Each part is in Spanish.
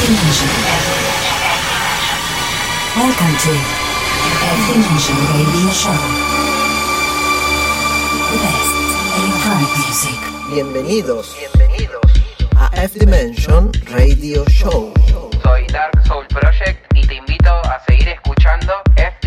Dimension. Welcome to F Dimension Radio Show. The best electronic music. Bienvenidos, bienvenidos a F Dimension Radio Show. Soy Dark Soul Project y te invito a seguir escuchando F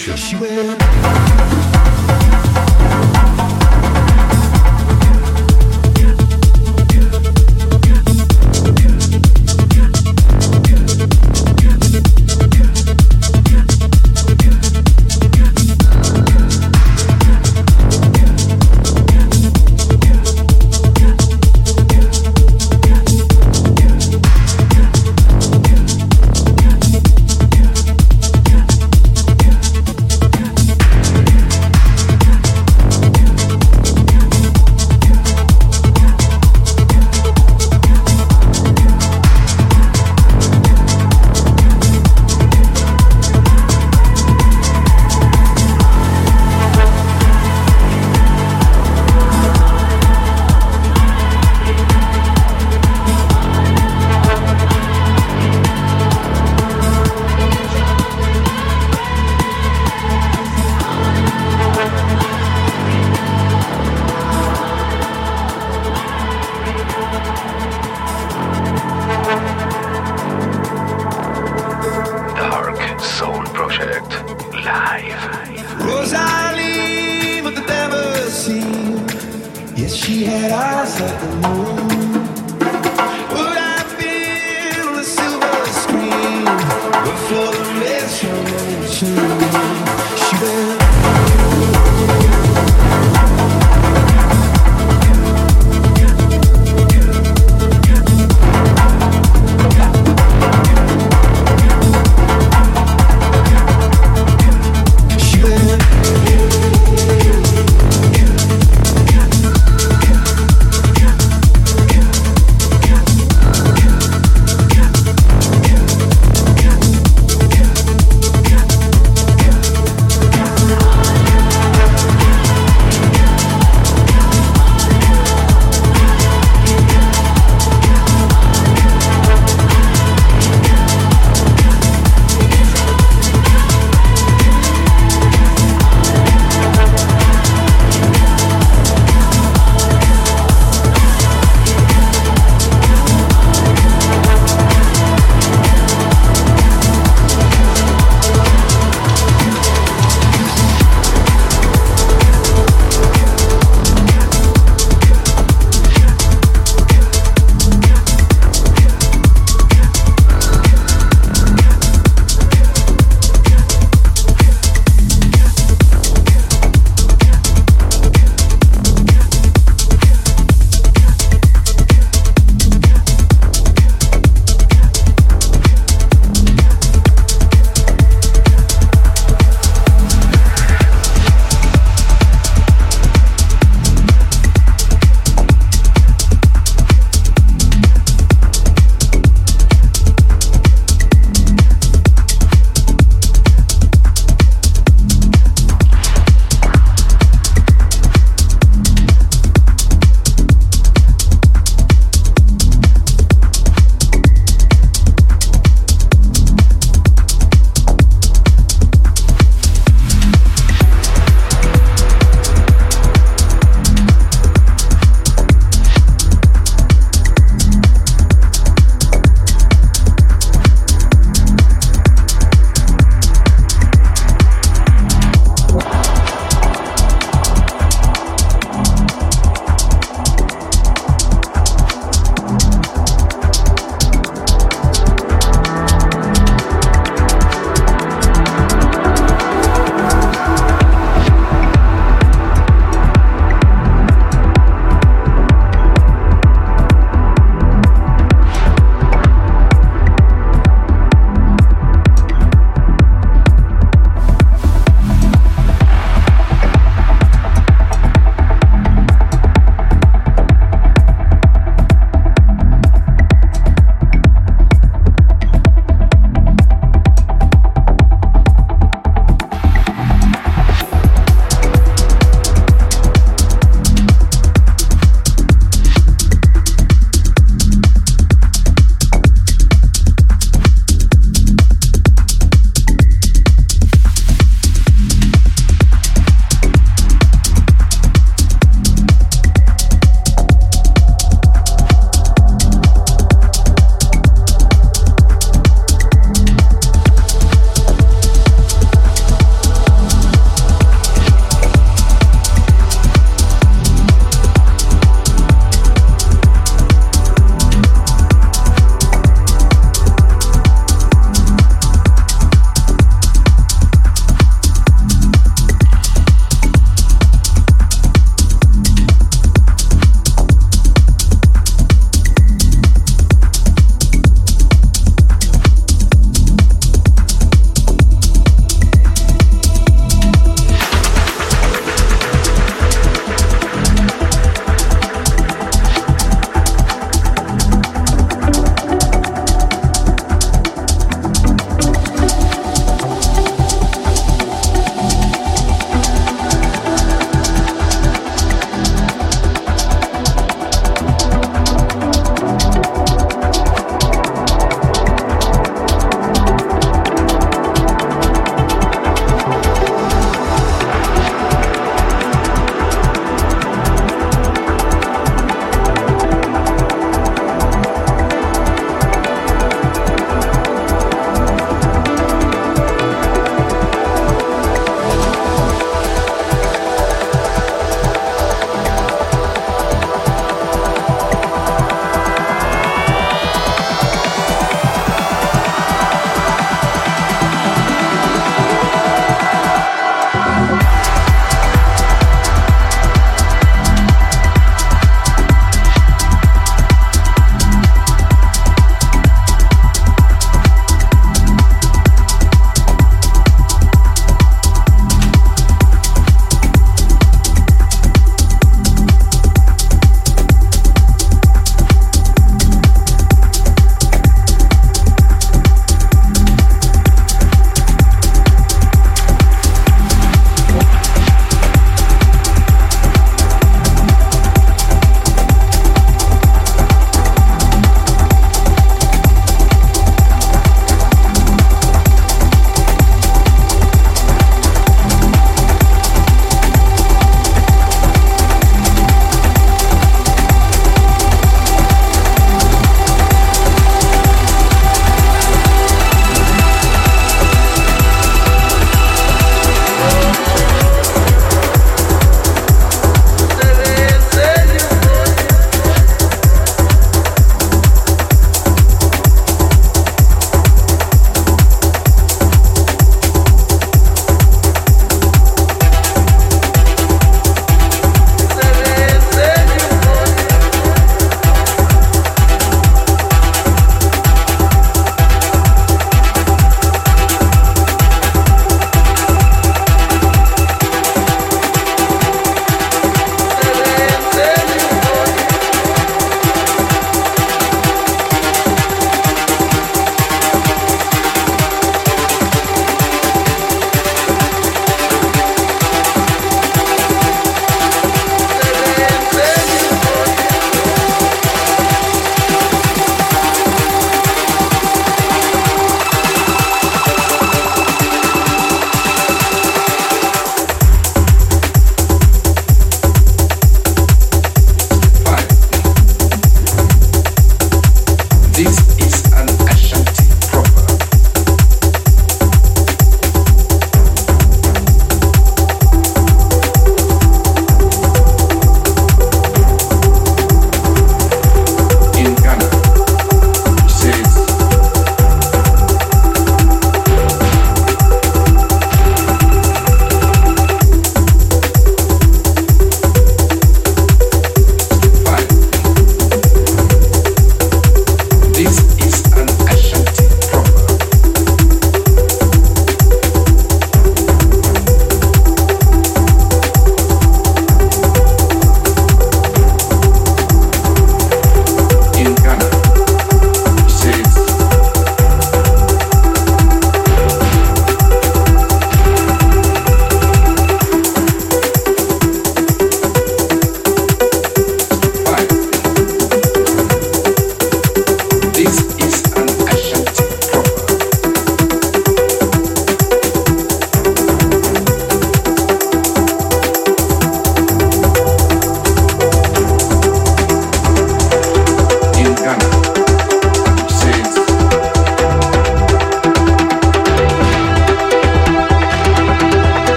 Radio Station.